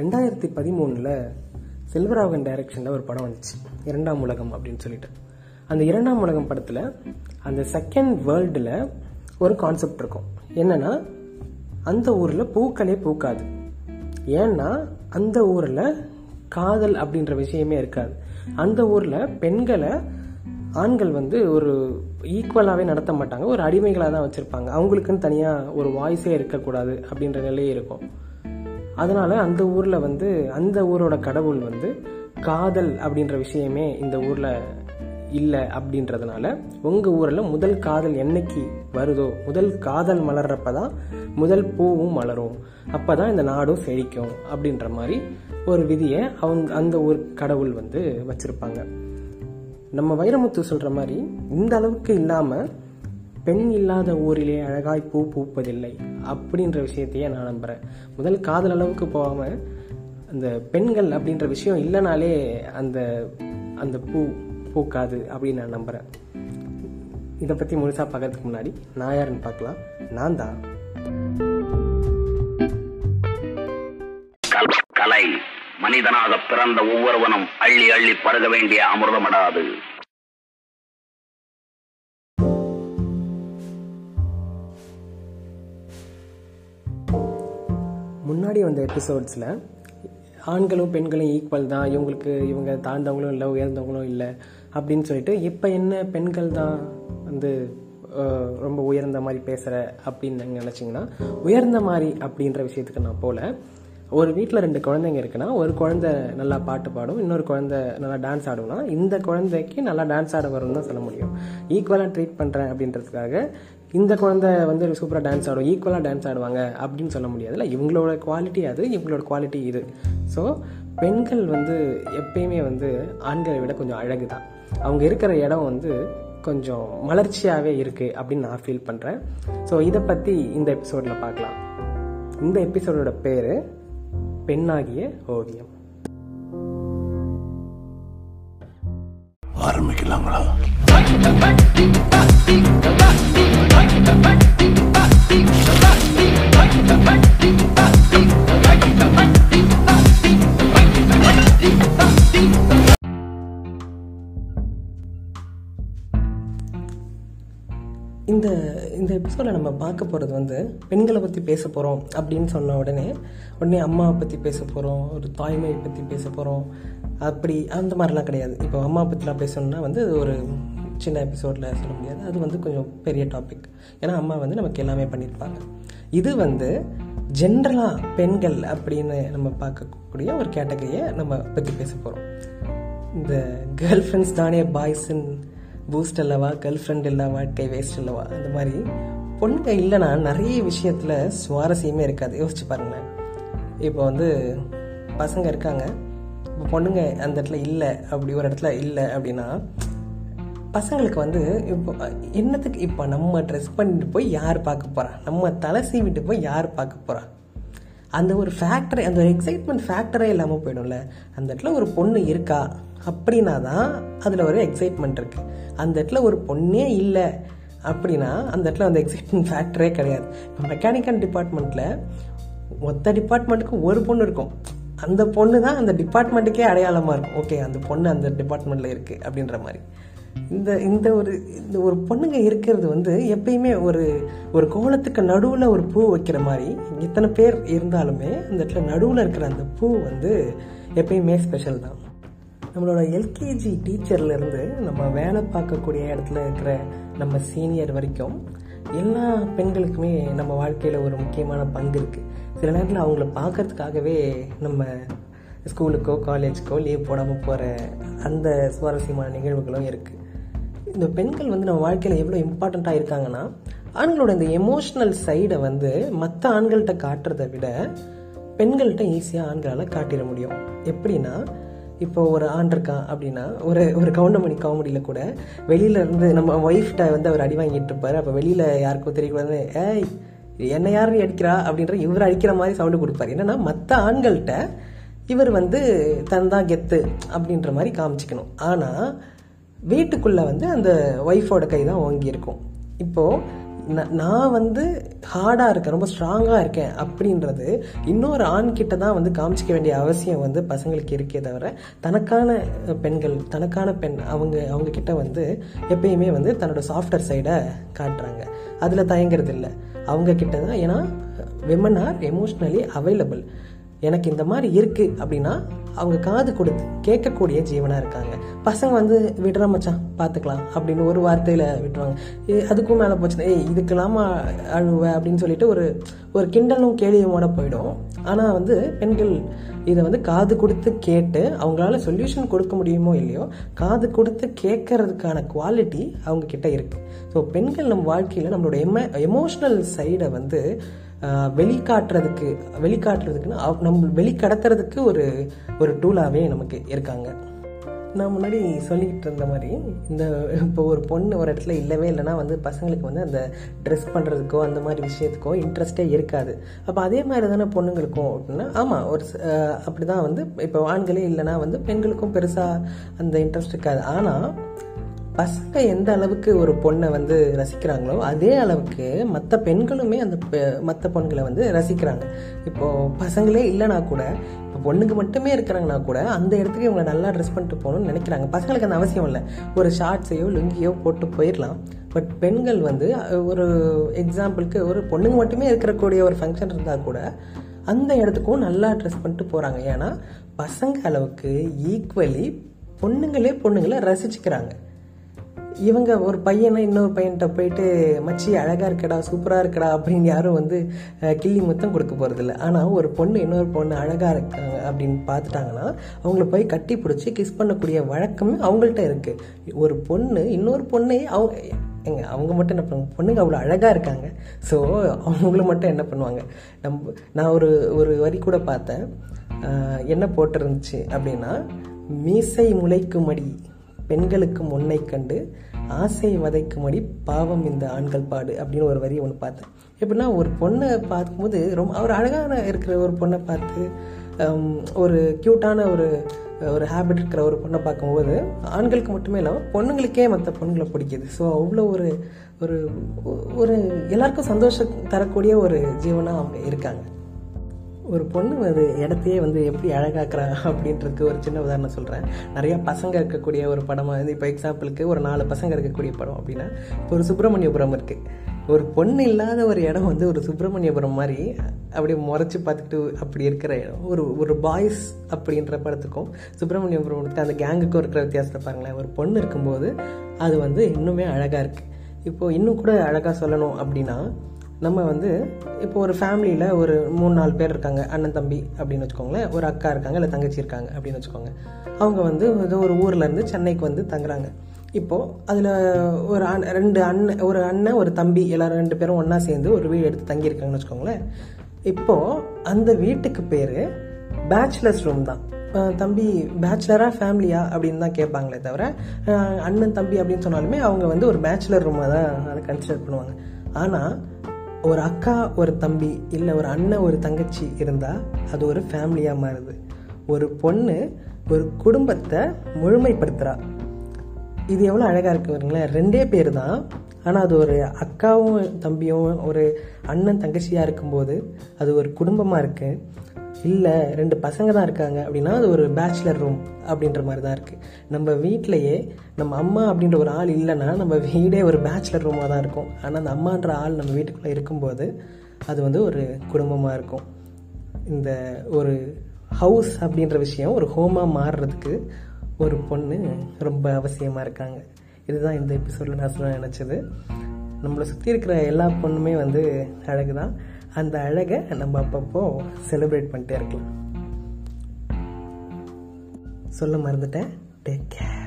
ரெண்டாயிரத்தி பதிமூணில் செல்வராகவன் டைரக்ஷனில் ஒரு படம் வந்துச்சு. இரண்டாம் உலகம் அப்படின்னு சொல்லிட்டு. அந்த இரண்டாம் உலகம் படத்தில் அந்த செகண்ட் வேர்ல்டில் ஒரு கான்செப்ட் இருக்கும். என்னன்னா அந்த ஊரில் பூக்களே பூக்காது. ஏன்னா அந்த ஊரில் காதல் அப்படின்ற விஷயமே இருக்காது. அந்த ஊரில் பெண்களை ஆண்கள் வந்து ஒரு ஈக்குவலாகவே நடத்த மாட்டாங்க. ஒரு அடிமைகளாக தான் வச்சுருப்பாங்க. அவங்களுக்குன்னு தனியாக ஒரு வாய்ஸே இருக்கக்கூடாது அப்படின்ற நிலையே இருக்கும். அதனால் அந்த ஊரில் வந்து அந்த ஊரோட கடவுள் வந்து காதல் அப்படின்ற விஷயமே இந்த ஊரில் இல்லை அப்படின்றதுனால உங்கள் ஊரில் முதல் காதல் என்னைக்கு வருதோ முதல் காதல் மலர்றப்பதான் முதல் பூவும் மலரும். அப்பதான் இந்த நாடும் செழிக்கும் அப்படின்ற மாதிரி ஒரு விதியை அவங்க அந்த ஊர் கடவுள் வந்து வச்சுருப்பாங்க. நம்ம வைரமுத்து சொல்கிற மாதிரி இந்த அளவுக்கு இல்லாமல் பெண் இல்லாத ஊரிலே அழகாய் பூ பூப்பதில்லை அப்படின்ற விஷயத்தையே நான் நம்புகிறேன் முதல் காதல் அளவுக்கு போகாமல் அந்த பெண்கள் அப்படின்ற விஷயம் இல்லைனாலே அந்த அந்த பூ பூக்காது அப்படின்னு நான் நம்புறேன். இதை பற்றி முழுசா பார்க்கறதுக்கு முன்னாடி நான் யாருன்னு பார்க்கலாம். நான் தான். கல்- கலை மனிதனாக பிறந்த ஒவ்வொருவனும் அள்ளி அள்ளி பருக வேண்டிய அமிர்தமடாது. முன்னாடி வந்த எபிசோட்ஸில் ஆண்களும் பெண்களும் ஈக்குவல் தான் இவங்களுக்கு இவங்க தாழ்ந்தவங்களும் இல்லை உயர்ந்தவங்களும் இல்லை அப்படின்னு சொல்லிட்டு இப்போ என்ன பெண்கள் தான் வந்து ரொம்ப உயர்ந்த மாதிரி பேசுகிற அப்படின்னு நீங்கள் நினச்சிங்கன்னா உயர்ந்த மாதிரி அப்படின்ற விஷயத்துக்கு நான் போகல ஒரு வீட்டில் ரெண்டு குழந்தைங்க இருக்குன்னா ஒரு குழந்தை நல்லா பாட்டு பாடும் இன்னொரு குழந்தை நல்லா டான்ஸ் ஆடும்னா இந்த குழந்தைக்கு நல்லா டான்ஸ் ஆட வரும்னு தான் சொல்ல முடியும். ஈக்குவலாக ட்ரீட் பண்ணுறேன் அப்படின்றதுக்காக இந்த குழந்தை வந்து சூப்பராக டான்ஸ் ஆடும் ஈக்குவலாக டான்ஸ் ஆடுவாங்க அப்படின்னு சொல்ல முடியாதுல்ல இவங்களோட குவாலிட்டி அது இவங்களோட குவாலிட்டி இது ஸோ பெண்கள் வந்து எப்பயுமே வந்து ஆண்களை விட கொஞ்சம் அழகு தான் அவங்க இருக்கிற இடம் வந்து கொஞ்சம் மலர்ச்சியாகவே இருக்குது அப்படின்னு நான் ஃபீல் பண்ணுறேன் ஸோ இதை பற்றி இந்த எபிசோடில் பார்க்கலாம் இந்த எபிசோடோட பேர் பெண்ணாகிய ஓவியம் ஆரம்பிக்கலாங்களா இந்த இந்த எபிசோடில் நம்ம பார்க்க போகிறது வந்து பெண்களை பற்றி பேச போகிறோம் அப்படின்னு சொன்ன உடனே உடனே அம்மாவை பற்றி பேச போகிறோம் ஒரு தாய்மையை பற்றி பேச போகிறோம் அப்படி அந்த மாதிரிலாம் கிடையாது. இப்போ அம்மா பற்றிலாம் பேசணும்னா வந்து ஒரு சின்ன எபிசோடில் சொல்ல முடியாது. அது வந்து கொஞ்சம் பெரிய டாபிக் ஏன்னா அம்மா வந்து நமக்கு எல்லாமே பண்ணியிருப்பாங்க. இது வந்து ஜென்ரலாக பெண்கள் அப்படின்னு நம்ம பார்க்கக்கூடிய ஒரு கேட்டகரியை நம்ம பற்றி பேச போகிறோம் இந்த கேர்ள் ஃப்ரெண்ட்ஸ் தானே பாய்ஸின் பூஸ்ட் அல்லவா கேர்ள் ஃப்ரெண்ட் இல்லை வாழ்க்கை வேஸ்ட் அல்லவா? அந்த மாதிரி பொண்ணுங்க இல்லைன்னா நிறைய விஷயத்தில் சுவாரஸ்யமே இருக்காது. யோசிச்சு பாருங்களேன். இப்போ வந்து பசங்க இருக்காங்க. இப்போ பொண்ணுங்க அந்த இடத்துல இல்லை அப்படி ஒரு இடத்துல இல்லை அப்படின்னா பசங்களுக்கு வந்து இப்போ என்னத்துக்கு இப்போ நம்ம ட்ரெஸ் பண்ணிட்டு போய் யார் பார்க்க போகிறா நம்ம தலை சீவிட்டு போய் யார் பார்க்க போகிறா அந்த ஒரு ஃபேக்டரே அந்த ஒரு எக்ஸைட்மெண்ட் ஃபேக்டரே இல்லாமல் போயிடும்ல. அந்த இடத்துல ஒரு பொண்ணு இருக்கா? அப்படின்னா தான் அதில் ஒரு எக்ஸைட்மெண்ட் இருக்குது அந்த இடத்துல ஒரு பொண்ணே இல்லை அப்படின்னா அந்த இடத்துல அந்த எக்ஸைட்மெண்ட் ஃபேக்டரே கிடையாது. இப்போ மெக்கானிக்கல் டிபார்ட்மெண்ட்டில் மொத்த டிபார்ட்மெண்ட்டுக்கு ஒரு பொண்ணு இருக்கும். அந்த பொண்ணு தான் அந்த டிபார்ட்மெண்ட்டுக்கே அடையாளமாக இருக்கும். ஓகே அந்த பொண்ணு அந்த டிபார்ட்மெண்ட்டில் இருக்குது அப்படின்ற மாதிரி. இந்த இந்த ஒரு இந்த ஒரு பொண்ணுங்க இருக்கிறது வந்து எப்பயுமே ஒரு ஒரு கோலத்துக்கு நடுவில் ஒரு பூ வைக்கிற மாதிரி இத்தனை பேர் இருந்தாலுமே அந்த இடத்துல நடுவில் இருக்கிற அந்த பூ வந்து எப்பயுமே ஸ்பெஷல் தான். நம்மளோட எல்கேஜி டீச்சர்லேருந்து நம்ம வேலை பார்க்கக்கூடிய இடத்துல இருக்கிற நம்ம சீனியர் வரைக்கும் எல்லா பெண்களுக்குமே நம்ம வாழ்க்கையில் ஒரு முக்கியமான பங்கு இருக்குது சில நேரத்தில் அவங்கள பார்க்கறதுக்காகவே நம்ம ஸ்கூலுக்கோ காலேஜுக்கோ லீவ் போடாமல் போகிற அந்த சுவாரஸ்யமான நிகழ்வுகளும் இருக்குது இந்த பெண்கள் வந்து நம்ம வாழ்க்கையில் எவ்வளோ இம்பார்ட்டண்ட்டாக இருக்காங்கன்னா ஆண்களோட இந்த எமோஷ்னல் சைடை வந்து மற்ற ஆண்கள்கிட்ட காட்டுறதை விட பெண்கள்கிட்ட ஈஸியாக ஆண்களால் காட்டிட முடியும். எப்படின்னா இப்போ ஒரு ஆண் இருக்கான் அப்படின்னா ஒரு ஒரு கவுண்டமணி காமெடியில் கூட வெளியில இருந்து நம்ம ஒய்ஃப்ட்ட வந்து அவர் அடி வாங்கிட்டு இருப்பாரு. அப்போ வெளியில யாருக்கும் தெரியக்கூடாதுன்னு ஏய் என்ன யாரு நீ அடிக்கிறா? அப்படின்ற இவர் அடிக்கிற மாதிரி சவுண்டு கொடுப்பாரு. என்னன்னா மற்ற ஆண்கள்கிட்ட இவர் வந்து தன் தான் கெத்து அப்படின்ற மாதிரி காமிச்சிக்கணும். ஆனால் வீட்டுக்குள்ளே வந்து அந்த ஒய்ஃபோட கை தான் ஓங்கியிருக்கும் இப்போது நான் வந்து ஹார்டாக இருக்கேன் ரொம்ப ஸ்ட்ராங்காக இருக்கேன் அப்படின்றது இன்னொரு ஆண் கிட்ட தான் வந்து காமிச்சிக்க வேண்டிய அவசியம் வந்து பசங்களுக்கு இருக்கே தவிர தனக்கான பெண்கள் தனக்கான பெண் அவங்க அவங்க கிட்ட வந்து எப்பயுமே வந்து தன்னோட சாஃப்ட்வேர் சைடை காட்டுறாங்க. அதில் தயங்குறது இல்லை. அவங்க கிட்ட தான் ஏன்னா விமன் ஆர் எமோஷ்னலி அவைலபிள் எனக்கு இந்த மாதிரி இருக்குது அப்படின்னா அவங்க காது கொடுத்து கேட்கக்கூடிய ஜீவனாக இருக்காங்க. பசங்க வந்து விடுறா மச்சான் பார்த்துக்கலாம் அப்படின்னு ஒரு வார்த்தையில் விட்டுருவாங்க. ஏ, அதுக்கும் மேலே போச்சுன்னா ஏய் இதுக்கெல்லாமா அழுவ? அப்படின்னு சொல்லிட்டு ஒரு ஒரு கிண்டலும் கேளியுமோட போயிடும். ஆனால் வந்து பெண்கள் இதை வந்து காது கொடுத்து கேட்டு அவங்களால சொல்யூஷன் கொடுக்க முடியுமோ இல்லையோ காது கொடுத்து கேட்கறதுக்கான குவாலிட்டி அவங்க கிட்ட இருக்கு. ஸோ பெண்கள் நம்ம வாழ்க்கையில் நம்மளோட எம எமோஷ்னல் சைடை வந்து வெளிக்காட்டுறதுக்கு வெளிக்காட்டுறதுக்குன்னு நம்ம வெளிக்கடத்துறதுக்கு ஒரு ஒரு டூலாகவே நமக்கு இருக்காங்க. நான் முன்னாடி சொல்லிக்கிட்டு இருந்த மாதிரி இந்த இப்போ ஒரு பொண்ணு ஒரு இடத்துல இல்லவே இல்லைன்னா வந்து பசங்களுக்கு வந்து அந்த ட்ரெஸ் பண்ணுறதுக்கோ அந்த மாதிரி விஷயத்துக்கோ இன்ட்ரெஸ்டே இருக்காது. அப்போ அதே மாதிரி தானே பொண்ணுங்களுக்கும் அப்படின்னா ஆமாம் ஒரு அப்படி தான் வந்து இப்போ ஆண்களே இல்லைன்னா வந்து பெண்களுக்கும் பெருசாக அந்த இன்ட்ரெஸ்ட் இருக்காது. ஆனால் பசங்க எந்த அளவுக்கு ஒரு பொண்ணை வந்து ரசிக்கிறாங்களோ அதே அளவுக்கு மற்ற பெண்களுமே அந்த மற்ற பொண்களை வந்து ரசிக்கிறாங்க. இப்போ பசங்களே இல்லைனா கூட பொண்ணுக்கு மட்டுமே இருக்கிறாங்கன்னா கூட அந்த இடத்துக்கு இவங்க நல்லா ட்ரெஸ் பண்ணிட்டு போகணும்னு நினைக்கிறாங்க. பசங்களுக்கு அந்த அவசியம் இல்லை. ஒரு ஷார்ட்ஸையோ லுங்கியோ போட்டு போயிடலாம் பட் பெண்கள் வந்து ஒரு எக்ஸாம்பிளுக்கு ஒரு பொண்ணுங்க மட்டுமே இருக்கக்கூடிய ஒரு ஃபங்க்ஷன் இருந்தால் கூட அந்த இடத்துக்கும் நல்லா ட்ரெஸ் பண்ணிட்டு போகிறாங்க ஏன்னா பசங்க அளவுக்கு ஈக்குவலி பொண்ணுங்களே பொண்ணுங்களை ரசிச்சுக்கிறாங்க. இவங்க ஒரு பையனை இன்னொரு பையன்கிட்ட போயிட்டு மச்சி அழகாக இருக்கடா சூப்பராக இருக்கடா அப்படின்னு யாரும் வந்து கிள்ளி முத்தம் கொடுக்க போகிறதில்ல ஆனால் ஒரு பொண்ணு இன்னொரு பொண்ணு அழகாக இருக்காங்க அப்படின்னு பார்த்துட்டாங்கன்னா அவங்கள போய் கட்டி பிடிச்சி கிஸ் பண்ணக்கூடிய வழக்கமே அவங்கள்ட்ட இருக்குது ஒரு பொண்ணு இன்னொரு பொண்ணை அவங்க எங்க அவங்க மட்டும் என்ன பண்ணுவாங்க? பொண்ணுங்க அவ்வளோ அழகாக இருக்காங்க. ஸோ அவங்கள மட்டும் என்ன பண்ணுவாங்க? நம்ம நான் ஒரு ஒரு வரி கூட பார்த்தேன். என்ன போட்டிருந்துச்சு அப்படின்னா மீசை முளைக்குமடி. பெண்களுக்கு முன்னை கண்டு ஆசை வதைக்கும்படி பாவம் இந்த ஆண்கள் பாடு அப்படின்னு ஒரு வரி ஒன்று பார்த்தேன். எப்படின்னா ஒரு பொண்ணை பார்க்கும்போது ரொம்ப ஒரு அழகான இருக்கிற ஒரு பொண்ணை பார்த்து ஒரு க்யூட்டான ஒரு ஒரு ஹேபிட் இருக்கிற ஒரு பொண்ணை பார்க்கும்போது ஆண்களுக்கு மட்டுமே இல்லாமல் பொண்ணுங்களுக்கே மற்ற பொண்ணுங்களை பிடிக்குது. ஸோ அவ்வளோ ஒரு ஒரு ஒரு எல்லாருக்கும் சந்தோஷம் தரக்கூடிய ஒரு ஜீவனாக அவங்க இருக்காங்க. ஒரு பொண்ணு ஒரு இடத்தையே வந்து எப்படி அழகாக்குறா அப்படின்றதுக்கு ஒரு சின்ன உதாரணம் சொல்கிறேன் நிறைய பசங்க இருக்கக்கூடிய ஒரு படமாக வந்து இப்போ எக்ஸாம்பிளுக்கு ஒரு நாலு பசங்க இருக்கக்கூடிய படம் அப்படின்னா இப்போ ஒரு சுப்பிரமணியபுரம் இருக்குது ஒரு பொண்ணு இல்லாத ஒரு இடம் வந்து ஒரு சுப்பிரமணியபுரம் மாதிரி அப்படியே முறைச்சி பார்த்துக்கிட்டு அப்படி இருக்கிற இடம். ஒரு ஒரு பாய்ஸ் அப்படின்ற படத்துக்கும் சுப்பிரமணியபுரத்துக்கு அந்த கேங்குக்கும் இருக்கிற வித்தியாசத்தை பாருங்களேன். ஒரு பொண்ணு இருக்கும்போது அது வந்து இன்னுமே அழகாக இருக்குது இப்போது இன்னும் கூட அழகாக சொல்லணும் அப்படின்னா நம்ம வந்து இப்போ ஒரு ஃபேமிலியில் ஒரு மூணு நாலு பேர் இருக்காங்க. அண்ணன் தம்பி அப்படின்னு வச்சுக்கோங்களேன். ஒரு அக்கா இருக்காங்க இல்லை தங்கச்சி இருக்காங்க அப்படின்னு வச்சுக்கோங்க. அவங்க வந்து ஏதோ ஒரு ஊர்லேருந்து சென்னைக்கு வந்து தங்குறாங்க. இப்போது அதில் ஒரு அண் ரெண்டு அண்ணன் ஒரு அண்ணன் ஒரு தம்பி எல்லோரும் ரெண்டு பேரும் ஒன்றா சேர்ந்து ஒரு வீடு எடுத்து தங்கியிருக்காங்கன்னு வச்சுக்கோங்களேன். இப்போது அந்த வீட்டுக்கு பேர் பேச்சுலர்ஸ் ரூம் தான். தம்பி பேச்சுலராக ஃபேமிலியா அப்படின்னு தான் கேட்பாங்களே தவிர அண்ணன் தம்பி அப்படின்னு சொன்னாலுமே அவங்க வந்து ஒரு பேச்சுலர் ரூமாக தான் அதை கன்சிடர் பண்ணுவாங்க. ஆனால் ஒரு அக்கா ஒரு தம்பி இல்லை ஒரு அண்ணன் ஒரு தங்கச்சி இருந்தால் அது ஒரு ஃபேமிலியாக மாறுது. ஒரு பொண்ணு ஒரு குடும்பத்தை முழுமைப்படுத்துகிறா இது எவ்வளோ அழகாக இருக்குது வருங்களேன் ரெண்டே பேர் தான் ஆனால் அது ஒரு அக்காவும் தம்பியும் ஒரு அண்ணன் தங்கச்சியாக இருக்கும்போது அது ஒரு குடும்பமாக இருக்குது இல்லை ரெண்டு பசங்க தான் இருக்காங்க அப்படின்னா அது ஒரு பேச்சுலர் ரூம் அப்படின்ற மாதிரி தான் இருக்குது நம்ம வீட்டிலையே நம்ம அம்மா அப்படின்ற ஒரு ஆள் இல்லைன்னா நம்ம வீடே ஒரு பேச்சுலர் ரூமாக தான் இருக்கும். ஆனால் அந்த அம்மான்ற ஆள் நம்ம வீட்டுக்குள்ளே இருக்கும்போது அது வந்து ஒரு குடும்பமாக இருக்கும். இந்த ஒரு ஹவுஸ் அப்படின்ற விஷயம் ஒரு ஹோமாக மாறுறதுக்கு ஒரு பொண்ணு ரொம்ப அவசியமாக இருக்காங்க. இதுதான் இந்த எபிசோடில் நான் சொல்ல நினச்சது. நம்மளை சுற்றி இருக்கிற எல்லா பொண்ணுமே வந்து அழகு தான் அந்த அழகை நம்ம அப்பப்போ செலிப்ரேட் பண்ணிட்டே இருக்கலாம். சொல்ல மறந்துட்டேன். Take care